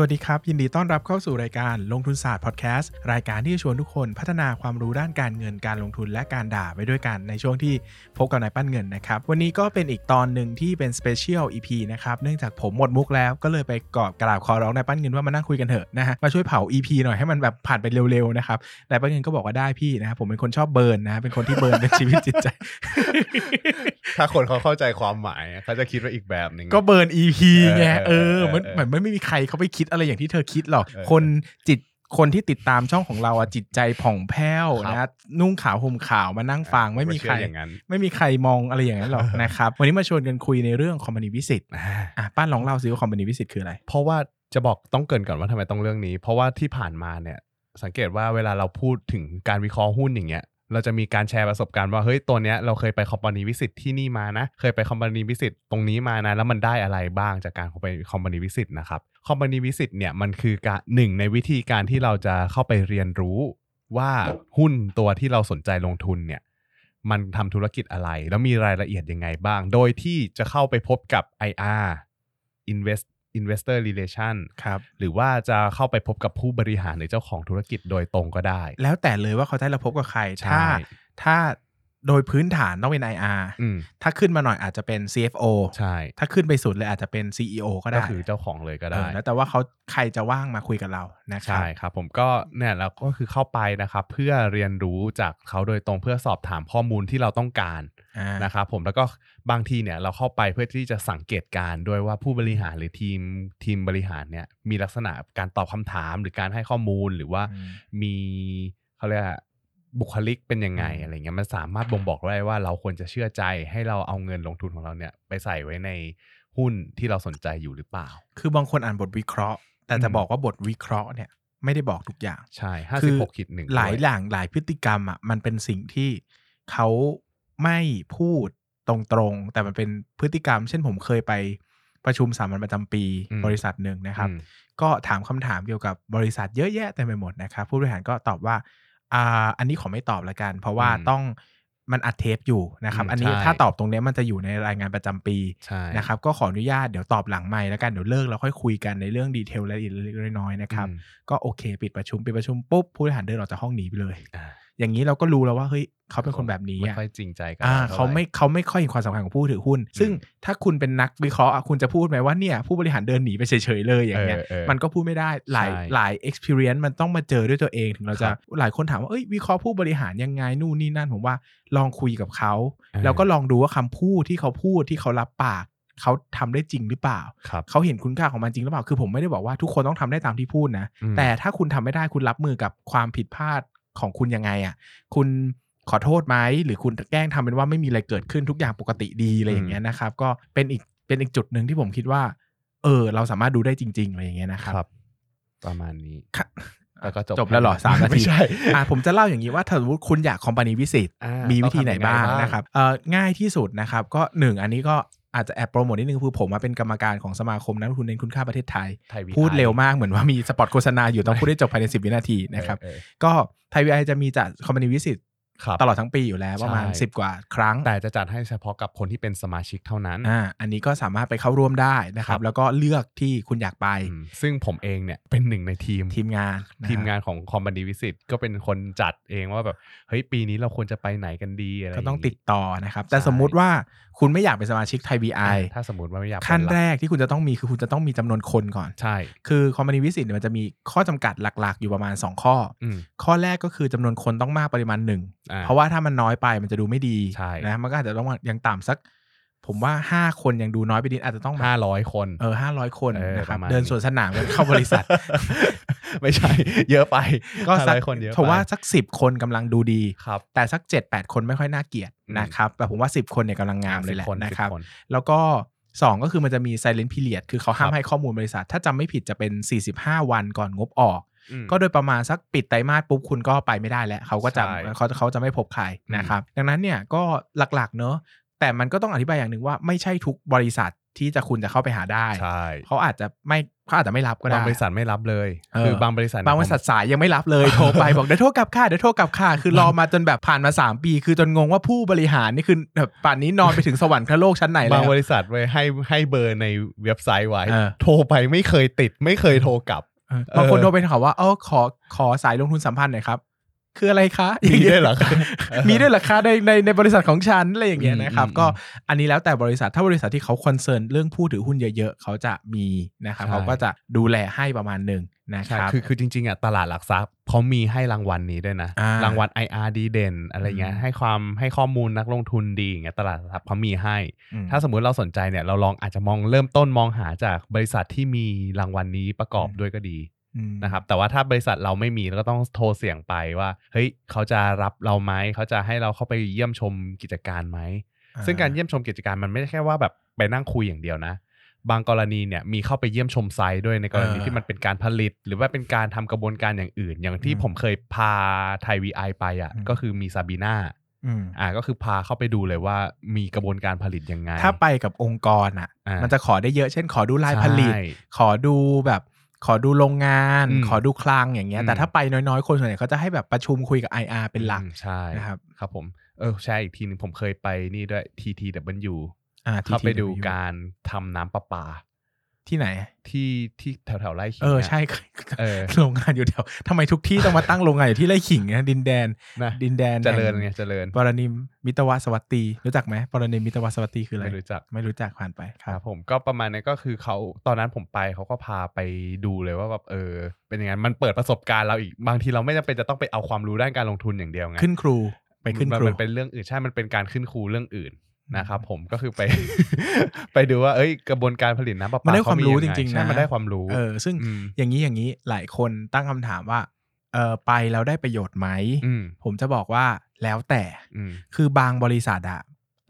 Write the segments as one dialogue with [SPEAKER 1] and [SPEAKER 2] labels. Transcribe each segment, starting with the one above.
[SPEAKER 1] สวัสดีครับ ยินดีต้อนรับเข้าสู่รายการลงทุนศาสตร์พอดแคสต์รายการที่จะชวนทุกคนพัฒนาความรู้ด้านการเงินการลงทุนและการด่าไปด้วยกันในช่วงที่พบกับนายปั้นเงินนะครับ วันนี้ก็เป็นอีกตอนหนึ่งที่เป็น special EP นะครับ เนื่องจากผมหมดมุกแล้วก็เลยไปกอบกราบขอร้องนายปั้นเงินว่ามานั่งคุยกันเถอะนะฮะมาช่วยเผา EP หน่อยให้มันแบบผ่านไปเร็วๆนะครับนายปั้นเงินก็บอกว่าได้พี่นะครับผมเป็นคนชอบ burn นะฮะเป็นคนที่ burn เป็นชีวิตจิตใจ
[SPEAKER 2] ถ้าคนเขาเข้าใจความหมายเขาจะคิดว่าอีกแบบหนึ่ง
[SPEAKER 1] ก็เบิร์น EP ไงเอ
[SPEAKER 2] เอ
[SPEAKER 1] อ
[SPEAKER 2] อ
[SPEAKER 1] มัน
[SPEAKER 2] เออ
[SPEAKER 1] เหมือนไม่มีใครเขาไปคิดอะไรอย่างที่เธอคิดหรอก
[SPEAKER 2] เออ
[SPEAKER 1] คนจิตคนที่ติดตามช่องของเราอะจิตใจผ่องแผ้ว
[SPEAKER 2] ครับ
[SPEAKER 1] นะนุ่งขาวห่มขาวมานั่งฟังไม่มีใคร
[SPEAKER 2] เชื่ออย่างนั้น
[SPEAKER 1] ไม่มีใครมองอะไรอย่างนั้นหรอกนะครับวันนี้มาชวนกันคุยในเรื่องคอมพานีวิสิตอะป้านลองเล่าซิว่าคอมพานีวิสิตคืออะไร
[SPEAKER 2] เพราะว่าจะบอกต้องเกรินก่อนว่าทำไมต้องเรื่องนี้ เพราะว่าที่ผ่านมาเนี่ยสังเกตว่าเวลาเราพูดถึงการวิเคราะห์หุ้นอย่างเงี้ย เราจะมีการแชร์ประสบการณ์ว่าเฮ้ยตัวเนี้ยเราเคยไปคอมพานีวิสิตที่นี่มานะ เคยไปคอมพานีวิสิตตรงนี้มานะ แล้วมันได้อะไรบ้างจากการไปคอมพานีวิสิตนะครับคอมพานีวิสิตเนี่ยมันคือการหนึ่งในวิธีการที่เราจะเข้าไปเรียนรู้ว่าหุ้นตัวที่เราสนใจลงทุนเนี่ยมันทำธุรกิจอะไร แล้วมีรายละเอียดยังไงบ้าง โดยที่จะเข้าไปพบกับ IR Invest Investor Relation
[SPEAKER 1] ครับ
[SPEAKER 2] หรือว่าจะเข้าไปพบกับผู้บริหารหรือเจ้าของธุรกิจโดยตรงก็ได้
[SPEAKER 1] แล้วแต่เลยว่าเขาจะให้เราพบกับใคร
[SPEAKER 2] ใช่
[SPEAKER 1] ถ้าถ้า โดยพื้นฐานต้องเป็น IR
[SPEAKER 2] อืม
[SPEAKER 1] ถ้าขึ้นมาหน่อยอาจจะเป็น CFO
[SPEAKER 2] ใช่
[SPEAKER 1] ถ้าขึ้นไปสุดเลยอาจจะเป็น CEO ก็ได้
[SPEAKER 2] ก็คือเจ้าของเลยก็
[SPEAKER 1] เอ
[SPEAKER 2] ได้
[SPEAKER 1] อแล้วแต่ว่าเขาใครจะว่างมาคุยกับเรานะครับ
[SPEAKER 2] ใช่ครับ ผมก็เนี่ยเราก็คือเข้าไปนะครับ เพื่อเรียนรู้จากเขาโดยตรงเพื่อสอบถามข้อมูลที่เราต้องการ
[SPEAKER 1] อ่า
[SPEAKER 2] นะครับผมแล้วก็บางทีเนี่ยเราเข้าไปเพื่อที่จะสังเกตการณ์ด้วยว่าผู้บริหารหรือทีมทีมบริหารเนี่ยมีลักษณะการตอบคำถามหรือการให้ข้อมูลหรือว่า
[SPEAKER 1] อืม
[SPEAKER 2] มีเขาเรียกว่า บุคลิกเป็นยังไง
[SPEAKER 1] อืม
[SPEAKER 2] อะไรเงี้ยมันสามารถบ่งบอกได้ว่าเราควรจะเชื่อใจให้เราเอาเงินลงทุนของเราเนี่ย ไปใส่ไว้ในหุ้นที่เราสนใจอยู่หรือเปล่า
[SPEAKER 1] คือบางคนอ่านบทวิเคราะห์ แต่จะ
[SPEAKER 2] อืม
[SPEAKER 1] บอกว่าบทวิเคราะห์เนี่ยไม่ได้บอกทุกอย่าง
[SPEAKER 2] ใช่ห้า
[SPEAKER 1] คื
[SPEAKER 2] สิบ
[SPEAKER 1] อ
[SPEAKER 2] หกขีดหนึ่ง
[SPEAKER 1] หลาย
[SPEAKER 2] ด้วย
[SPEAKER 1] อย่างหลายพฤติกรรมอะมันเป็นสิ่งที่เขาไม่พูดตรงๆ แต่มันเป็นพฤติกรรม เช่นผมเคยไปประชุมสามัญประจำปี
[SPEAKER 2] อืม
[SPEAKER 1] บริษัทหนึ่งนะครับ
[SPEAKER 2] อืม
[SPEAKER 1] ก็ถามคำถามเกี่ยวกับบริษัทเยอะแยะเต็มไปหมดนะครับ ผู้บริหารก็ตอบว่า อ่าอันนี้ขอไม่ตอบละกัน เพราะว่า
[SPEAKER 2] อืม
[SPEAKER 1] ต้องมันอัดเทปอยู่นะครับ
[SPEAKER 2] อืม
[SPEAKER 1] อันนี้
[SPEAKER 2] ใช่
[SPEAKER 1] ถ้าตอบตรงเนี้ยมันจะอยู่ในรายงานประจำปี
[SPEAKER 2] ใช่
[SPEAKER 1] นะครับก็ขออนุญาตเดี๋ยวตอบหลังไม่แล้วกันเดี๋ยวเลิกแล้วค่อยคุยกันในเรื่องดีเทลรายละเอียดเล็กๆน้อยๆนะครับ
[SPEAKER 2] อืม
[SPEAKER 1] ก็โอเค ปิดประชุมปิดประชุมปุ๊บผู้บริหารเดินออกจากห้องหนีไปเลย
[SPEAKER 2] อ่า
[SPEAKER 1] อย่างนี้เราก็รู้แล้วว่าเฮ้ยเขาเป็นคนแบบนี้
[SPEAKER 2] ไม่
[SPEAKER 1] อะ
[SPEAKER 2] ค่อยจริงใจกัน
[SPEAKER 1] อ่า
[SPEAKER 2] ท่
[SPEAKER 1] เขา
[SPEAKER 2] ไหร่
[SPEAKER 1] ไม่เขาไม่ค่อยเห็นความสำคัญของผู้ถือหุ้น ซึ่งถ้าคุณเป็นนักวิเคราะห์อะคุณจะพูดไหมว่าเนี่ยผู้บริหารเดินหนีไปเฉยๆเลยอย่างเงี้ย
[SPEAKER 2] เออเออ
[SPEAKER 1] มันก็พูดไม่ได้หลาย
[SPEAKER 2] ใช่
[SPEAKER 1] หลาย experience มันต้องมาเจอด้วยตัวเองถึงเราจะ
[SPEAKER 2] ครับ
[SPEAKER 1] หลายคนถามว่าเอ้ยวิเคราะห์ผู้บริหารยังไงนู่นนี่นั่นผมว่าลองคุยกับเขา
[SPEAKER 2] เออ
[SPEAKER 1] แล้วก็ลองดูว่าคำพูดที่เขาพูดที่เขารับปากเขาทำได้จริงหรือเปล่า
[SPEAKER 2] ครับ
[SPEAKER 1] เขาเห็นคุณค่าของมันจริงหรือเปล่า คือผมไม่ได้บอกว่าทุกคนต้องทำได้ตามที่พูดนะ
[SPEAKER 2] อืม
[SPEAKER 1] แต่ถ้าคุณทำไม่ได้คุณรับมือกับความผิดพลาด ของคุณยังไงอะ คุณขอโทษไหมหรือคุณแกล้งทำเป็นว่าไม่มีอะไรเกิดขึ้นทุกอย่างปกติดีอะไรอย่างเงี้ยนะครับ ก็เป็นอีกเป็นอีกจุดหนึ่งที่ผมคิดว่า เออ เราสามารถดูได้จริง ๆ อะไรอย่างเงี้ยนะครับ
[SPEAKER 2] ครับประมาณนี้
[SPEAKER 1] ค่ะ
[SPEAKER 2] แล้วก็จบ
[SPEAKER 1] จบแล้วเหรอสามนาที
[SPEAKER 2] ไม่ใช่
[SPEAKER 1] อะผมจะเล่าอย่างนี้ว่าถ้าสมมติคุณอยากคอมพานีวิสิต
[SPEAKER 2] อ่า
[SPEAKER 1] มีวิธีไหนบ้าง
[SPEAKER 2] ต้องทำยังไงบ้าง
[SPEAKER 1] นะครับเอ่อง่ายที่สุดนะครับ ก็หนึ่งอันนี้ก็ อาจจะแอบโปรโมทนิดนึงคือผมมาเป็นกรรมการของสมาคมนักลงทุนเน้นคุณค่าประเทศไทย
[SPEAKER 2] ไทย VI
[SPEAKER 1] พูดเร็วมากเหมือนว่ามีสปอตโฆษณาอยู่ต้องพูดได้จบภายใน 10 วินาทีนะครับ
[SPEAKER 2] เออเออ
[SPEAKER 1] ก็ไทยวีไอจะมีจัดคอมพานีวิสิต
[SPEAKER 2] ครับ
[SPEAKER 1] ตลอดทั้งปีอยู่แล้วประมาณ
[SPEAKER 2] ใช่
[SPEAKER 1] 10 กว่าครั้ง
[SPEAKER 2] แต่จะจัดให้เฉพาะกับคนที่เป็นสมาชิกเท่านั้น
[SPEAKER 1] อ่าอันนี้ก็สามารถไปเข้าร่วมได้นะครั
[SPEAKER 2] ครับบ
[SPEAKER 1] แล้วก็เลือกที่คุณอยากไป
[SPEAKER 2] อืมซึ่งผมเองเนี่ยเป็นหนึ่งในทีม
[SPEAKER 1] ทีมงานะ
[SPEAKER 2] ทีมงา
[SPEAKER 1] ครับ
[SPEAKER 2] นของคอมบานีวิสิตก็เป็นคนจัดเองว่าแบบเฮ้ยปีนี้เราควรจะไปไหนกันดีอะไร
[SPEAKER 1] ก็ต้อง
[SPEAKER 2] ย่า
[SPEAKER 1] ติดต่อนะครับ แต่
[SPEAKER 2] ใช่
[SPEAKER 1] สมมุติว่าคุณไม่อยากเป็นสมาชิกไทยวีไอ
[SPEAKER 2] ถ้าสมมติว่าไม่อยาก
[SPEAKER 1] ขั้น
[SPEAKER 2] เป็น
[SPEAKER 1] แร
[SPEAKER 2] ลั
[SPEAKER 1] กที่คุณจะต้องมีคือคุณจะต้องมีจำนวนคนก่อน
[SPEAKER 2] ใช่
[SPEAKER 1] คือคอมพานีวิสิตเนี่ยมันจะมีข้อจำกัดหลัก ๆ อยู่ประมาณ 2 ข้ออ
[SPEAKER 2] อืม
[SPEAKER 1] ข้อแรกก็คือจำนวนคนต้องมากปริมาณหนึ่ง
[SPEAKER 2] อ่
[SPEAKER 1] เพราะว่าถ้ามันน้อยไปมันจะดูไม่ดี
[SPEAKER 2] ใช่
[SPEAKER 1] นะมันก็อาจจะต้องยังต่ำสัก ผมว่า5คนยังดูน้อยไปนิดอาจจะต้องแบบ
[SPEAKER 2] ห้าร้อยคน
[SPEAKER 1] เออห้าร้อยคน
[SPEAKER 2] เออ
[SPEAKER 1] นะครับ
[SPEAKER 2] ประมาณ
[SPEAKER 1] เดิน
[SPEAKER 2] นี้
[SPEAKER 1] สวนสนามกันเข้าบริษัท
[SPEAKER 2] ไม่ใช่ เยอะไป
[SPEAKER 1] ก็สัก
[SPEAKER 2] 500คนเยอะไป
[SPEAKER 1] ผมว่าสักสิบคนกำลังดูดี
[SPEAKER 2] ครับ
[SPEAKER 1] แต่สักเจ็ดแปดคนไม่ค่อยน่าเกลียด
[SPEAKER 2] อืม
[SPEAKER 1] นะครับแต่ผมว่าสิบคนเนี่ยกำลังงามเลยแหละ
[SPEAKER 2] 10คน
[SPEAKER 1] นะครับ
[SPEAKER 2] 10คน
[SPEAKER 1] แล้วก็สองก็คือมันจะมี silent period คือเขาห้าม
[SPEAKER 2] ครับ
[SPEAKER 1] ให้ข้อมูลบริษัท ถ้าจำไม่ผิดจะเป็น 45 วันก่อนงบออก
[SPEAKER 2] อืม
[SPEAKER 1] ก็โดยประมาณสักปิดไตรมาสปุ๊บคุณก็ไปไม่ได้แล้วเขาก็จะ
[SPEAKER 2] ใช่
[SPEAKER 1] เขาเขาจะไม่พบใครนะครับ ดังนั้นเนี่ยก็หลักๆเนอะแต่มันก็ต้องอธิบายอย่างหนึ่งว่าไม่ใช่ทุกบริษัทที่จะคุณจะเข้าไปหาได้
[SPEAKER 2] ใช่
[SPEAKER 1] เขาอาจจะไม่เขาอาจจะไม่รับก็ได้
[SPEAKER 2] บางบริษัทไม่รับเลย
[SPEAKER 1] เออ
[SPEAKER 2] คือบางบริษัท
[SPEAKER 1] บางบริษัทสายยังไม่รับเลย โทรไปบอกเดี๋ยวโทรกลับค่ะเดี๋ยวโทรกลับค่ะ คือรอมาจนแบบผ่านมา 3 ปี คือจนงงว่าผู้บริหารนี่คือแบบป่านนี้นอนไปถึงสวรรค์โลกชั้นไหนแล้
[SPEAKER 2] บาง
[SPEAKER 1] ว
[SPEAKER 2] บริษัทไว้ให้ให้เบอร์ในเว็บไซต์ไว้
[SPEAKER 1] เออ
[SPEAKER 2] โทรไปไม่เคยติดไม่เคยโทรกลับ
[SPEAKER 1] เออ บางคนโทรไปถามว่าเออขอขอสายลงทุนสัมพันธ์หน่อยครับ คืออะไรคะ
[SPEAKER 2] มีด้วยเหรอคะ
[SPEAKER 1] มีด้วยเหรอคะในในในบริษัทของฉันอะไรอย่างเงี้ยนะครับ
[SPEAKER 2] อืม
[SPEAKER 1] ก็อันนี้แล้วแต่บริษัทถ้าบริษัทที่เขาคอนเซิร์นเรื่องผู้ถือหุ้นเยอะๆเขาจะมีนะครับ
[SPEAKER 2] ใช่
[SPEAKER 1] เขาก็จะดูแลให้ประมาณหนึ่ง นะค
[SPEAKER 2] ใช่
[SPEAKER 1] รับ
[SPEAKER 2] คือคือจริงๆอะตลาดหลักทรัพย์เขามีให้รางวัลนี้ด้วยนะ
[SPEAKER 1] อ่ารา
[SPEAKER 2] งวัล IR ดีเด่นอะไรเงี้ย
[SPEAKER 1] อืม
[SPEAKER 2] ให้ความให้ข้อมูลนักลงทุนดีอย่างเงี้ยตลาดหลักทรัพย์เขามีให้
[SPEAKER 1] อืม
[SPEAKER 2] ถ้าสมมุติเราสนใจเนี่ยเราลองอาจจะมองเริ่มต้นมองหาจากบริษัทที่มีรางวัลนี้ประกอบ
[SPEAKER 1] อืม
[SPEAKER 2] ด้วยก็ดี
[SPEAKER 1] อืม
[SPEAKER 2] นะครับแต่ว่าถ้าบริษัทเราไม่มีเราก็ต้องโทรเสี่ยงไปว่าเฮ้ยเขาจะรับเราไหมเขาจะให้เราเข้าไปเยี่ยมชมกิจการไหมซึ่งการเยี่ยมชมกิจการมันไม่ใช่แค่ว่าแบบไปนั่งคุยอย่างเดียวนะ บางกรณีเนี่ยมีเข้าไปเยี่ยมชมไซต์ด้วยในกรณี
[SPEAKER 1] เออ
[SPEAKER 2] ที่มันเป็นการผลิต หรือว่าเป็นการทำกระบวนการอย่างอื่น อย่างที่
[SPEAKER 1] อืม
[SPEAKER 2] ผมเคยพาไทยวีไอไปอะ
[SPEAKER 1] อืม
[SPEAKER 2] ก็คือมีซาบีนา
[SPEAKER 1] อืม
[SPEAKER 2] อ่าก็คือพาเข้าไปดูเลยว่ามีกระบวนการผลิตยังไง
[SPEAKER 1] ถ้าไปกับองค์กรอะ
[SPEAKER 2] อ่ามั
[SPEAKER 1] มันจะขอได้เยอะเช่น ขอดูลายผลิต
[SPEAKER 2] ใช่
[SPEAKER 1] ขอดูแบบขอดูโรงงาน
[SPEAKER 2] อืม
[SPEAKER 1] ขอดูคลังอย่างเงี้ย
[SPEAKER 2] อืม
[SPEAKER 1] แต่ถ้าไปน้อยๆ คนส่วนใหญ่เขาจะให้แบบประชุมคุยกับ IR เป็นหลัก
[SPEAKER 2] อืมใช่
[SPEAKER 1] นะครับ
[SPEAKER 2] ครับผมเออใช่อีกทีหนึงผมเคยไปนี่ด้วย TTW
[SPEAKER 1] อ่า
[SPEAKER 2] เข้าไปดู
[SPEAKER 1] TTW
[SPEAKER 2] การทำน้ำประปา
[SPEAKER 1] ที่ไหน
[SPEAKER 2] ที่ที่แถวแถวๆไร่ขิง
[SPEAKER 1] เออ
[SPEAKER 2] อะ
[SPEAKER 1] ใช่
[SPEAKER 2] เออ
[SPEAKER 1] โรงงานอยู่แถวทำไมทุกที่ต้องมาตั้งโรงงานอยู่ที่ไร่ขิงนะดินแดน
[SPEAKER 2] นะ
[SPEAKER 1] ดินแดน
[SPEAKER 2] เจริญ
[SPEAKER 1] แห่
[SPEAKER 2] ไงเจริญ
[SPEAKER 1] ปรนิมมิตรวสวัตตีรู้จักไหมปรนิมมิตรวสวัตตีคืออะไร
[SPEAKER 2] ไม่รู้จัก
[SPEAKER 1] ไม่รู้จักผ่านไปค
[SPEAKER 2] ค
[SPEAKER 1] รั
[SPEAKER 2] รับบผมก็ประมาณนั้นก็คือเขาตอนนั้นผมไปเขาก็พาไปดูเลยว่าแบบเออ เป็นยังไงมันเปิดประสบการณ์เราอีกบางทีเราไม่จำเป็นจะต้องไปเอาความรู้ด้านการลงทุนอย่างเดียวไง
[SPEAKER 1] ขึ้นครูไปขึ้น
[SPEAKER 2] มั
[SPEAKER 1] ครู
[SPEAKER 2] มันเป็นเรื่องอื่นใช่มันเป็นการขึ้นครูเรื่องอื่น นะครับผมก็คือไป ไปดูว่าเอ้ยกระบวนการผลิตน้ำประปา
[SPEAKER 1] มันได้ความรู้
[SPEAKER 2] เข
[SPEAKER 1] จ
[SPEAKER 2] ยัไริ
[SPEAKER 1] งๆ
[SPEAKER 2] ใช่
[SPEAKER 1] นะ
[SPEAKER 2] มันได้ความรู้
[SPEAKER 1] เออซึ่ง
[SPEAKER 2] อืม
[SPEAKER 1] อย่างนี้อย่างนี้หลายคนตั้งคำถามว่าเออไปแล้วได้ประโยชน์ไหม
[SPEAKER 2] อืม
[SPEAKER 1] ผมจะบอกว่าแล้วแต่
[SPEAKER 2] อืม
[SPEAKER 1] คือบางบริษัทอะ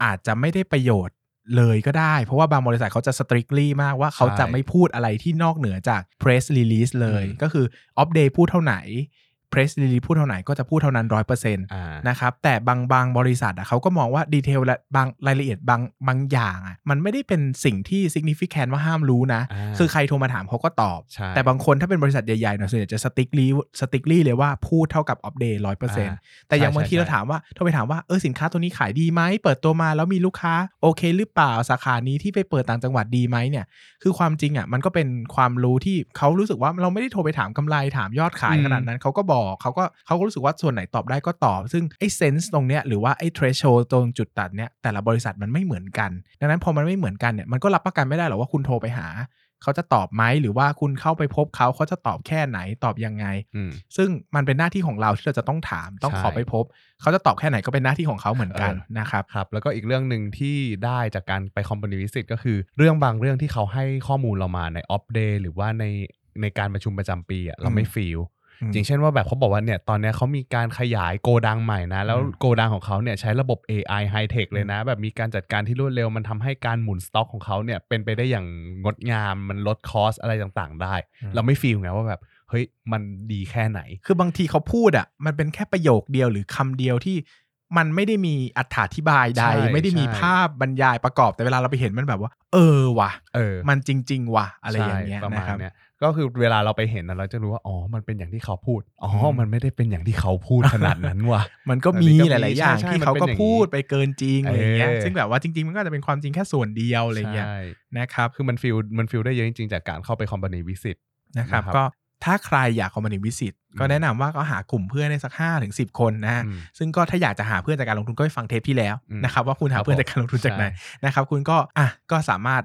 [SPEAKER 1] อาจจะไม่ได้ประโยชน์เลยก็ได้ เพราะว่าบางบริษัทเขาจะ strictly มากว่าเขาจะไม่พูดอะไรที่นอกเหนือจาก press release เลย
[SPEAKER 2] อืม
[SPEAKER 1] ก็คือ off day พูดเท่าไหน press release พูดเท่าไหนก็จะพูดเท่านั้นร้อยเปอร์เซ็นต์
[SPEAKER 2] อ่า
[SPEAKER 1] นะครับแต่บางบางบริษัทอะเขาก็มองว่าดีเทลและบางรายละเอียดบางบางอย่างอะมันไม่ได้เป็นสิ่งที่ significant ว่าห้ามรู้นะ
[SPEAKER 2] อ่า
[SPEAKER 1] คือใครโทรมาถามเขาก็ตอบ
[SPEAKER 2] ใช่
[SPEAKER 1] แต่บางคนถ้าเป็นบริษัทใหญ่ๆหน่อยส่วนใหญ่จะ strictly strictly เลยว่าพูดเท่ากับ off day ร้อยเปอร์เซ็นต์แต่อย่าง
[SPEAKER 2] ใช่
[SPEAKER 1] บางที
[SPEAKER 2] ใช่
[SPEAKER 1] เราถามว่าโทรไปถามว่าเออสินค้าตัวนี้ขายดีไหมเปิดตัวมาแล้วมีลูกค้าโอเค หรือเปล่าสาขานี้ที่ไปเปิดต่างจังหวัดดีไหมเนี่ยคือความจริงอะมันก็เป็นความรู้ที่เขารู้สึกว่าเราไม่ได้โทรไปถามกำไรถามยอดขาย
[SPEAKER 2] อืม
[SPEAKER 1] ขนาดนั้นเขาก็บอกเขาก็เขาก็รู้สึกว่าส่วนไหนตอบได้ก็ตอบ ซึ่งไอ้เซนส์ตรงเนี้ยหรือว่าไอ้ threshold ตรงจุดตัดเนี้ยแต่ละบริษัทมันไม่เหมือนกัน ดังนั้นพอมันไม่เหมือนกันเนี่ยมันก็รับประกันไม่ได้หรอกว่าคุณโทรไปหาเขาจะตอบไหมหรือว่าคุณเข้าไปพบเขาเขาจะตอบแค่ไหนตอบยังไง
[SPEAKER 2] อืม
[SPEAKER 1] ซึ่งมันเป็นหน้าที่ของเราที่เราจะต้องถาม ต้อง
[SPEAKER 2] ใช่
[SPEAKER 1] ขอไปพบ เขาจะตอบแค่ไหนก็เป็นหน้าที่ของเขาเหมือนกัน
[SPEAKER 2] เออ
[SPEAKER 1] นะครับ
[SPEAKER 2] ครับ แล้วก็อีกเรื่องหนึ่งที่ได้จากการไป company visit ก็คือ เรื่องบางเรื่องที่เขาให้ข้อมูลเรามาใน Opp Day หรือว่าในในการประชุมประจำปีอะเราไม่
[SPEAKER 1] อืม
[SPEAKER 2] feel
[SPEAKER 1] อืม
[SPEAKER 2] อย่างเช่นว่าแบบเขาบอกว่าเนี่ยตอนเนี้ยเขามีการขยายโกดังใหม่นะ แล้ว
[SPEAKER 1] อืม
[SPEAKER 2] โกดังของเขาเนี่ยใช้ระบบ AI High Tech เลยนะ แบบมีการจัดการที่รวดเร็วมันทำให้การหมุนสต็อกของเขาเนี่ยเป็นไปได้อย่างงดงามมันลด cost อะไรต่างๆ ได้ เราไม่ feel ไงว่าแบบเฮ้ยมันดีแค่ไหน
[SPEAKER 1] คือบางทีเขาพูดอะมันเป็นแค่ประโยคเดียวหรือคำเดียวที่มันไม่ได้มีอธิบายใด
[SPEAKER 2] ใช่
[SPEAKER 1] ไม่ได้มี
[SPEAKER 2] ใช่
[SPEAKER 1] ภาพบรรยายประกอบแต่เวลาเราไปเห็นมันแบบว่า เออว่ะ
[SPEAKER 2] เออ
[SPEAKER 1] มันจริง ๆ ว่ะอะไรอย่างเงี้ย
[SPEAKER 2] ใช่ประ
[SPEAKER 1] นะ
[SPEAKER 2] มาณ
[SPEAKER 1] ครับ
[SPEAKER 2] เนี้ย ก็คือเวลาเราไปเห็นนะเราจะรู้ว่าอ๋อมันเป็นอย่างที่เขาพูดอ๋ออ
[SPEAKER 1] ม
[SPEAKER 2] มันไม่ได้เป็นอย่างที่เขาพูดขนาดนั้นว่ะ
[SPEAKER 1] มันก็
[SPEAKER 2] อัน
[SPEAKER 1] มี
[SPEAKER 2] นี้ก็
[SPEAKER 1] ห
[SPEAKER 2] มี
[SPEAKER 1] ลาย ๆ อย่าง
[SPEAKER 2] ใช่
[SPEAKER 1] ที่
[SPEAKER 2] ใช่
[SPEAKER 1] เขา
[SPEAKER 2] มันเป็น
[SPEAKER 1] ก็
[SPEAKER 2] อย่างนี้
[SPEAKER 1] พูดไปเกินจริงอะไรอย่างเงี้ย
[SPEAKER 2] เออ
[SPEAKER 1] ซึ่งแบบว่าจริง ๆ มันก็จะเป็นความจริงแค่ส่วนเดียวอะไรอย่างเงี้ย
[SPEAKER 2] ใช่
[SPEAKER 1] นะครับ
[SPEAKER 2] คือมันฟิลมันฟิลได้เยอะจริง ๆ จากการเข้าไปคอมพานีวิสิต
[SPEAKER 1] นะครับ
[SPEAKER 2] นะครับ
[SPEAKER 1] ก็ถ้าใครอยากคอมมานีวิสิตก็
[SPEAKER 2] อืม
[SPEAKER 1] แนะนำว่าก็หากลุ่มเพื่อนได้สัก5ถึง10คนนะฮะ
[SPEAKER 2] อืม
[SPEAKER 1] ซึ่งก็ถ้าอยากจะหาเพื่อนจากการลงทุนก็ไปฟังเทปที่แล้ว
[SPEAKER 2] อืม
[SPEAKER 1] นะครับว่าคุณ
[SPEAKER 2] ค
[SPEAKER 1] หา
[SPEAKER 2] รับ
[SPEAKER 1] เพื่อน
[SPEAKER 2] ผม
[SPEAKER 1] จากการลงทุนจากไหน
[SPEAKER 2] ใช่
[SPEAKER 1] นะครับคุณก็อะก็สามารถ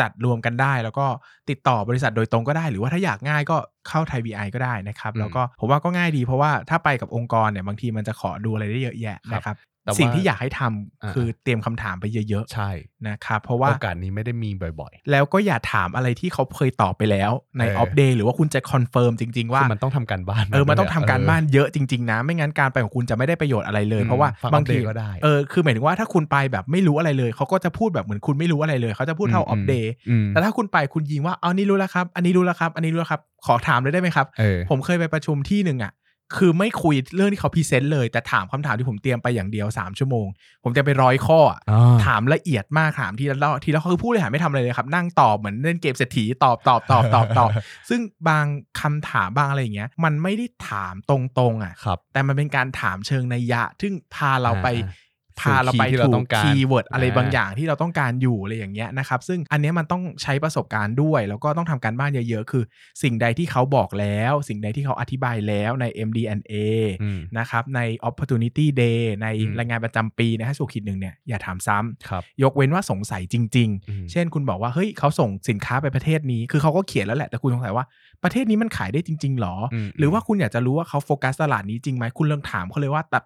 [SPEAKER 1] จัดรวมกันได้ แล้วก็ติดต่อบริษัทโดยตรงก็ได้ หรือว่าถ้าอยากง่ายก็เข้าไทย VI ก็ได้นะครับ
[SPEAKER 2] อืม
[SPEAKER 1] แล้วก็ผมว่าก็ง่ายดีเพราะว่าถ้าไปกับองค์กรเนี่ยบางทีมันจะขอดูอะไรได้เยอะแยะ
[SPEAKER 2] ครับ
[SPEAKER 1] นะครับ
[SPEAKER 2] แต่ว่า
[SPEAKER 1] สิ่งที่อยากให้ทำ
[SPEAKER 2] อ่า
[SPEAKER 1] คือเตรียมคำถามไปเยอะ
[SPEAKER 2] ใช่
[SPEAKER 1] ๆนะครับเพราะว่า
[SPEAKER 2] โอกาสนี้ไม่ได้มีบ่อย
[SPEAKER 1] แล้วก็อย่าถามอะไรที่เขาเคยตอบไปแล้วใน
[SPEAKER 2] เออ
[SPEAKER 1] Opp Day หรือว่าคุณจะ confirm จริงๆ
[SPEAKER 2] ๆ
[SPEAKER 1] ว่า
[SPEAKER 2] คือมันต้องทำการบ้าน
[SPEAKER 1] เออมันต้อง
[SPEAKER 2] ด้วยะ
[SPEAKER 1] ทำการ
[SPEAKER 2] เออ
[SPEAKER 1] บ้านเยอะจริงๆนะ ไม่งั้นการไปของคุณจะไม่ได้ประโยชน์อะไรเลย
[SPEAKER 2] อืม
[SPEAKER 1] เพราะว่า
[SPEAKER 2] ฟัง
[SPEAKER 1] บางที
[SPEAKER 2] update ก็ได้
[SPEAKER 1] เออคือหมายถึงว่าถ้าคุณไปแบบไม่รู้อะไรเลยเขาก็จะพูดแบบเหมือนคุณไม่รู้อะไรเลยเขาจะพูดเท่า Opp Day
[SPEAKER 2] อืม
[SPEAKER 1] แต่ถ้าคุณไปคุณยิงว่าเอานี่รู้แล้วครับ อันนี้รู้แล้วครับ อันนี้รู้แล้วครับ ขอถามเลยได้ไหมครับ
[SPEAKER 2] เออ
[SPEAKER 1] ผมเคยไปประชุมที่หนึ่งอะ คือไม่คุยเรื่องที่เขา present เลย แต่ถามคำถามที่ผมเตรียมไปอย่างเดียว 3 ชั่วโมง ผมเตรียมไปร้อยข้ออะ
[SPEAKER 2] อ่า
[SPEAKER 1] ถามละเอียดมากถามทีละรอบทีละข้อคือผู้บริหารไม่ทำอะไรเลยครับ นั่งตอบเหมือนเล่นเกมเศรษฐีตอบตอบตอบตอบตอบซึ่งบางคำถามบางอะไรอย่างเงี้ย มันไม่ได้ถามตรงๆอะ
[SPEAKER 2] ครับ
[SPEAKER 1] แต่มันเป็นการถามเชิงนัยยะ ซึ่งพาเราไป
[SPEAKER 2] อ่า
[SPEAKER 1] พาเราไป
[SPEAKER 2] สู่คีย์ที่เราต้องการ
[SPEAKER 1] ถูก keyword อะไร
[SPEAKER 2] อ่า
[SPEAKER 1] บางอย่างที่เราต้องการอยู่อะไรอย่างเงี้ยนะครับ ซึ่งอันเนี้ยมันต้องใช้ประสบการณ์ด้วย แล้วก็ต้องทำการบ้านเยอะๆ คือ สิ่งใดที่เขาบอกแล้ว สิ่งใดที่เขาอธิบายแล้วใน MD&A
[SPEAKER 2] อืม
[SPEAKER 1] นะครับใน Opportunity Day ใน
[SPEAKER 2] อืม
[SPEAKER 1] รายงานประจำปีนะฮะสุขีดหนึ่งเนี่ยอย่าถามซ้ำ
[SPEAKER 2] ครับ
[SPEAKER 1] ยกเว้นว่าสงสัยจริง
[SPEAKER 2] อืม
[SPEAKER 1] ๆเช่นคุณบอกว่าเฮ้ยเขาส่งสินค้าไปประเทศนี้ คือเขาก็เขียนแล้วแหละแต่คุณสงสัยว่าประเทศนี้มันขายได้จริง ๆหรอ
[SPEAKER 2] อืม
[SPEAKER 1] หรือว่าคุณอยากจะรู้ว่าเขาโฟกัสตลาดนี้จริงไหมคุณลองถามเขาเลยว่าแต่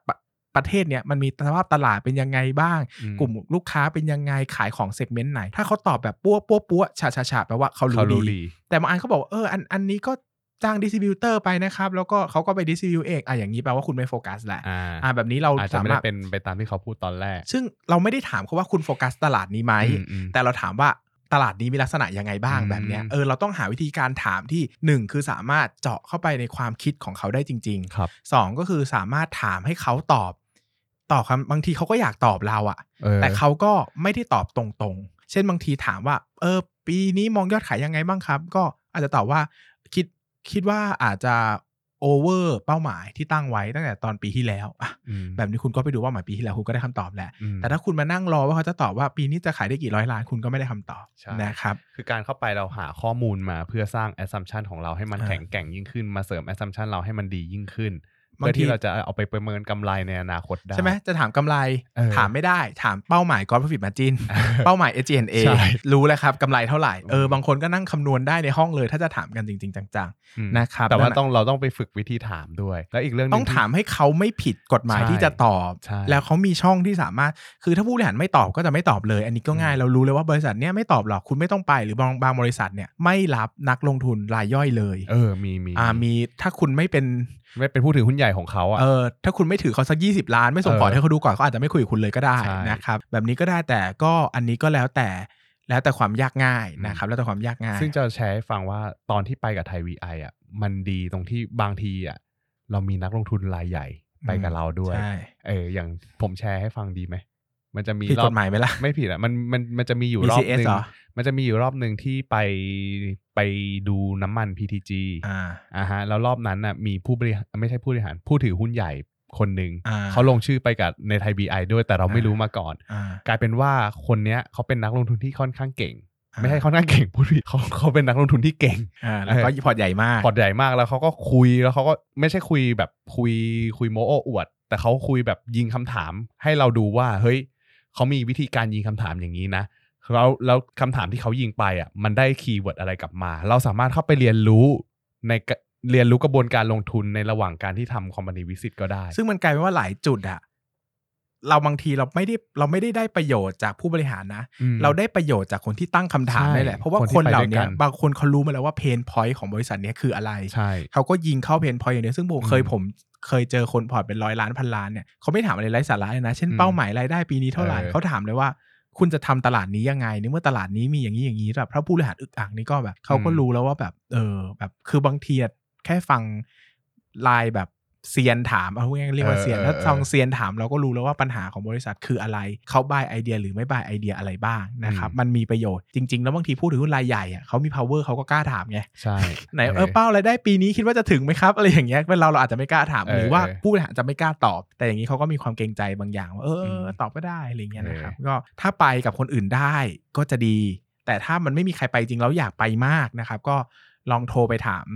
[SPEAKER 1] ประประเทศเนี้ยมันมีสภาพตลาดเป็นยังไงบ้าง
[SPEAKER 2] อืม
[SPEAKER 1] กลุ่มลูกค้าเป็นยังไงขายของเซกเมนต์ไหน ถ้าเขาตอบแบบปั้วปั้วปั้วฉาฉาฉาแปลว่าเขา
[SPEAKER 2] เขา
[SPEAKER 1] รู้
[SPEAKER 2] รู้
[SPEAKER 1] ดี
[SPEAKER 2] ดี
[SPEAKER 1] แต่บางอันเขาบอกว่าเอออันอันนี้ก็จ้าง distributor ไปนะครับ แล้วก็เขาก็ไป distribute เองอะอย่างนี้แปลว่าคุณไม่โฟกัสแหละ
[SPEAKER 2] อ่า
[SPEAKER 1] อ่าแบบนี้เรา
[SPEAKER 2] อาจจะ
[SPEAKER 1] ไม่
[SPEAKER 2] ได้
[SPEAKER 1] สา
[SPEAKER 2] มา
[SPEAKER 1] รถ
[SPEAKER 2] เป็นไปตามที่เขาพูดตอนแรก
[SPEAKER 1] ซึ่งเราไม่ได้ถามเขาว่าคุณโฟกัสตลาดนี้ไหม
[SPEAKER 2] อืมอืม
[SPEAKER 1] แต่เราถามว่าตลาดนี้มีลักษณะยังไงบ้าง
[SPEAKER 2] อืม
[SPEAKER 1] แบบเนี้ยเออเราต้องหาวิธีการถามที่หนึ่งคือสามารถเจาะเข้าไปในความคิดของเขาได้จริง
[SPEAKER 2] ครับ
[SPEAKER 1] ๆสองก็คือสามารถถามให้เขาตอบ ตอบคำบางทีเขาก็อยากตอบเราอะ
[SPEAKER 2] ออ
[SPEAKER 1] แต่เขาก็ไม่ได้ตอบตรงๆ เช่นบางทีถามว่า เออ ปีนี้มองยอดขายยังไงบ้างครับ ก็อาจจะตอบว่าคิดคิดว่าอาจจะโอเวอร์เป้าหมายที่ตั้งไว้ตั้งแต่ตอนปีที่แล้วอะ
[SPEAKER 2] อืม
[SPEAKER 1] แบบนี้คุณก็ไปดูว่าหมายปีที่แล้วคุณก็ได้คำตอบแล้ว
[SPEAKER 2] อืม
[SPEAKER 1] แต่ถ้าคุณมานั่งรอว่าเขาจะตอบว่าปีนี้จะขายได้กี่ร้อยล้านคุณก็ไม่ได้คำตอบ
[SPEAKER 2] ใช่
[SPEAKER 1] นะครับ
[SPEAKER 2] คือการเข้าไปเราหาข้อมูลมาเพื่อสร้าง assumption ของเราให้มัน
[SPEAKER 1] อ่า
[SPEAKER 2] แข็งแกร่งยิ่งขึ้นมาเสริม assumption เราให้มันดียิ่งขึ้น
[SPEAKER 1] บาง
[SPEAKER 2] เพื่อ
[SPEAKER 1] ที
[SPEAKER 2] ที่เราจะเอาไปประเมินกำไรในอนาคตได้
[SPEAKER 1] ใช่ไหมจะถามกำไร
[SPEAKER 2] เออ
[SPEAKER 1] ถามไม่ได้ ถามเป้าหมาย gross profit margin เป้าหมาย SG&A
[SPEAKER 2] ใช่
[SPEAKER 1] รู้แล้วครับกำไรเท่าไหร่เออ
[SPEAKER 2] อืม
[SPEAKER 1] บางคนก็นั่งคำนวณได้ในห้องเลย ถ้าจะถามกันจริง ๆ จัง
[SPEAKER 2] อืม
[SPEAKER 1] ๆนะครับ
[SPEAKER 2] แต่ว่า
[SPEAKER 1] นั่นน่ะ
[SPEAKER 2] ต้องเราต้องไปฝึกวิธีถามด้วย แล้วอีกเรื่องหนึ
[SPEAKER 1] ต้อง
[SPEAKER 2] ที่
[SPEAKER 1] ถามให้เขาไม่ผิดกฎหมาย
[SPEAKER 2] ใช่
[SPEAKER 1] ที่จะตอบ
[SPEAKER 2] ใช่
[SPEAKER 1] แล้วเขามีช่องที่สามารถคือถ้าผู้บริหารไม่ตอบก็จะไม่ตอบเลย อันนี้ก็ง่าย
[SPEAKER 2] อืม
[SPEAKER 1] เรารู้เลยว่าบริษัทเนี้ยไม่ตอบหรอกคุณไม่ต้องไปหรือบางบางบริษัทเนี่ยไม่รับนักลงทุนรายย่อยเลย
[SPEAKER 2] เออมีมี
[SPEAKER 1] อ่ามีถ้าคุณไม่เป็น
[SPEAKER 2] ไม่เป็นผู้ถือหุ้นใหญ่ของเขาอะ
[SPEAKER 1] เออถ้าคุณไม่ถือเขาสักยี่สิบล้านไม่ส่ง
[SPEAKER 2] เออ
[SPEAKER 1] พอร์ตให้เขาดูก่อนเขาอาจจะไม่คุยกับคุณเลยก็ได้
[SPEAKER 2] ใช่
[SPEAKER 1] นะครับแบบนี้ก็ได้แต่ก็อันนี้ก็แล้วแต่แล้วแต่ความยากง่าย
[SPEAKER 2] อืม
[SPEAKER 1] นะครับแล้วแต่ความยากง่าย
[SPEAKER 2] ซึ่งจะแชร์ให้ฟังว่าตอนที่ไปกับไทย VI อะมันดีตรงที่บางทีอะเรามีนักลงทุนรายใหญ่ไปกับเราด้วย
[SPEAKER 1] ใช่
[SPEAKER 2] เอออย่างผมแชร์ให้ฟังดีไหมมันจะมี
[SPEAKER 1] ผิด
[SPEAKER 2] รอกบ
[SPEAKER 1] ฎหมายไหมล่ะ
[SPEAKER 2] ไม่ผิดอะมันมันมันจะมีอยู่รอบ
[SPEAKER 1] BCS
[SPEAKER 2] หนึ่ง
[SPEAKER 1] เหรอ
[SPEAKER 2] มันจะมีอยู่รอบหนึ่งที่ไปไปดูน้ำมัน PTG
[SPEAKER 1] อ่า
[SPEAKER 2] อ่าฮะแล้วรอบนั้นน่ะมีผู้บริหารไม่ใช่ผู้บริหารผู้ถือหุ้นใหญ่คนหนึ่ง
[SPEAKER 1] อ่า
[SPEAKER 2] เขาลงชื่อไปกับในไทย BI ด้วยแต่เราไม่
[SPEAKER 1] อ่า
[SPEAKER 2] รู้มาก่อน
[SPEAKER 1] อ่า
[SPEAKER 2] กลายเป็นว่าคนเนี้ยเขาเป็นนักลงทุนที่ค่อนข้างเก่ง
[SPEAKER 1] อ่า
[SPEAKER 2] ไม่ใช่ค่อนข้างเก่งพูดผิดเขาเขาเป็นนักลงทุนที่เก่ง
[SPEAKER 1] อ่าแล้วก็พอร์ตใหญ่มาก
[SPEAKER 2] พอร์ตใหญ่มากแล้วเขาก็คุยแล้วเขาก็ไม่ใช่คุยแบบคุยคุยโมโอ้อวด แต่เขาคุยแบบยิงคำถามให้เราดูว่า เฮ้ยเขามีวิธีการยิงคำถามอย่างนี้นะ แล้วแล้วคำถามที่เขายิงไปอะมันได้ keyword อะไรกลับมา เราสามารถเข้าไปเรียนรู้ในกะเรียนรู้กระบวนการลงทุนในระหว่างการที่ทำ company visit ก็ได้
[SPEAKER 1] ซึ่งมันกลายเป็นว่าหลายจุดอะเราบางทีเราไม่ได้เราไม่ได้ได้ประโยชน์จากผู้บริหารนะ
[SPEAKER 2] อืม
[SPEAKER 1] เราได้ประโยชน์จากคนที่ตั้งคำถาม
[SPEAKER 2] ใช่
[SPEAKER 1] นี่แหละ เพราะว่า
[SPEAKER 2] คนที่
[SPEAKER 1] คนเหล่า
[SPEAKER 2] ไปด้วย
[SPEAKER 1] เนี้
[SPEAKER 2] กั
[SPEAKER 1] ย
[SPEAKER 2] น
[SPEAKER 1] บางคนเขารู้มาแล้วว่า pain point ของบริษัทเนี้ยคืออะไร
[SPEAKER 2] ใช่
[SPEAKER 1] เขาก็ยิงเข้า pain point อย่างเดียวซึ่งผม
[SPEAKER 2] อืม
[SPEAKER 1] เคยผมเคยเจอคนพอร์ตเป็นร้อยล้านพันล้านเนี่ยเขาไม่ถามอะไรไร้สาระเลยนะ เช่น
[SPEAKER 2] อืม
[SPEAKER 1] เป้าหมายรายได้ปีนี้เท่าไหร่
[SPEAKER 2] เออ
[SPEAKER 1] เขาถามเลยว่า คุณจะทำตลาดนี้ยังไงในเมื่อตลาดนี้มีอย่างนี้อย่างนี้แบบถ้าผู้บริหารอึกอักนี่ก็แบบเขาก็รู้แล้วว่าแบบ เออ แบบคือบางทีอะแค่ฟังไลน์แบบ เซียนถามเอาง่ายๆเรียกว่าเซียน
[SPEAKER 2] เออ
[SPEAKER 1] ถ้า
[SPEAKER 2] เออ
[SPEAKER 1] ฟังเซียนถามเราก็รู้แล้วว่าปัญหาของบริษัทคืออะไรเขาบายไอเดียหรือไม่บายไอเดียอะไรบ้างนะครับมันมีประโยชน์จริง ๆ แล้วบางทีผู้ถือหุ้นรายใหญ่อะเขามี power เขาก็กล้าถามไง
[SPEAKER 2] ใช่
[SPEAKER 1] ไหนเออเป้ารายได้ปีนี้คิดว่าจะถึงไหมครับอะไรอย่างเงี้ยเป็นเราเราอาจจะไม่กล้าถาม
[SPEAKER 2] เออ
[SPEAKER 1] หรือว่า
[SPEAKER 2] เออ
[SPEAKER 1] ผู้บริหารจะไม่กล้าตอบ แต่อย่างนี้เขาก็มีความเกรงใจบางอย่างว่าเออเออ
[SPEAKER 2] ม
[SPEAKER 1] ตอบก็ได้อะไรเงี้ยนะครับ
[SPEAKER 2] เออ
[SPEAKER 1] ก็ถ้าไปกับคนอื่นได้ก็จะดี แต่ถ้ามันไม่มีใครไปจริงแล้วอยากไปมากนะครับก็ลองโทรไปถาม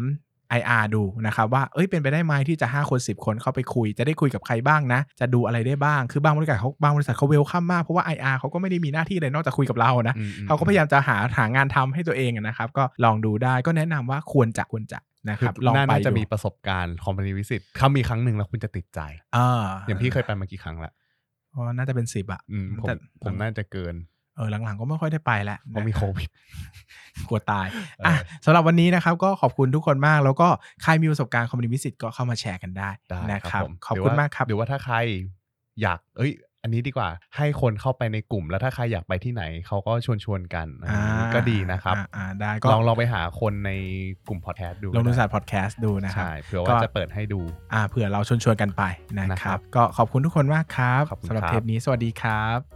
[SPEAKER 1] IR ดูนะครับว่าเอ้ยเป็นไปได้ไหมที่จะ 5 คน 10 คนเข้าไปคุย จะได้คุยกับใครบ้างนะ จะดูอะไรได้บ้าง คือบางบริษัทเขาบางบริษัทเขาเวลคัมมาก เพราะว่า IR เขาก็ไม่ได้มีหน้าที่อะไรนอกจากคุยกับเรานะ
[SPEAKER 2] อืมอืม
[SPEAKER 1] เขาก็พยายามจะหาหางานทำให้ตัวเองอะนะครับ ก็ลองดูได้ก็แนะนำว่าควรจะควรจะนะค
[SPEAKER 2] คือ
[SPEAKER 1] รับลอง
[SPEAKER 2] น่า
[SPEAKER 1] ไป
[SPEAKER 2] น่าจะ
[SPEAKER 1] ดู
[SPEAKER 2] มีประสบการณ์คอมพานีวิสิตเขามีครั้งหนึ่งแล้วคุณจะติดใจ
[SPEAKER 1] อ่า
[SPEAKER 2] อย่างพี่เคยไปมากี่ครั้งละ
[SPEAKER 1] อ๋อน่าจะเป็นสิบอะ
[SPEAKER 2] อืมผม
[SPEAKER 1] แต่
[SPEAKER 2] ผมน่าจะเกิน
[SPEAKER 1] เออหลังๆ ก็ไม่ค่อยได้ไปแล้ว
[SPEAKER 2] เพราะมีโควิด
[SPEAKER 1] กลัวตาย
[SPEAKER 2] เออ
[SPEAKER 1] อะสำหรับวันนี้นะครับ ก็ขอบคุณทุกคนมาก แล้วก็ใครมีประสบการณ์คอมมิวนิวิสิตก็เข้ามาแชร์กันได้
[SPEAKER 2] ได้
[SPEAKER 1] นะครับ
[SPEAKER 2] ผม
[SPEAKER 1] ขอบ
[SPEAKER 2] ห
[SPEAKER 1] คุณ
[SPEAKER 2] ว่
[SPEAKER 1] มากครับ
[SPEAKER 2] หรือว่าถ้าใครอยากเอ้ยไออันนี้ดีกว่า ให้คนเข้าไปในกลุ่ม แล้วถ้าใครอยากไปที่ไหนเขาก็ชวนชวนๆกันอันนี้ก็ดีนะครับ
[SPEAKER 1] อ่าอ่าได้ก็
[SPEAKER 2] ลองลองไปหาคนในกลุ่มพอดแคสต์ดู
[SPEAKER 1] ลงทุน
[SPEAKER 2] ก็
[SPEAKER 1] ศา
[SPEAKER 2] ได้
[SPEAKER 1] สตร์พอดแคสต์ดูนะครับ
[SPEAKER 2] ใช่เผื่อ
[SPEAKER 1] ก็
[SPEAKER 2] ว่าจะเปิดให้ดู
[SPEAKER 1] อ่าเผื่อเราชวนชวนๆกันไปนะ
[SPEAKER 2] นะ
[SPEAKER 1] ค
[SPEAKER 2] ครั
[SPEAKER 1] รับ
[SPEAKER 2] บ
[SPEAKER 1] ก็ขอบคุณทุกคนมากครับ
[SPEAKER 2] ขอบคุณ
[SPEAKER 1] สำหรับ
[SPEAKER 2] ครับ
[SPEAKER 1] เทปนี้สวัสดีครับ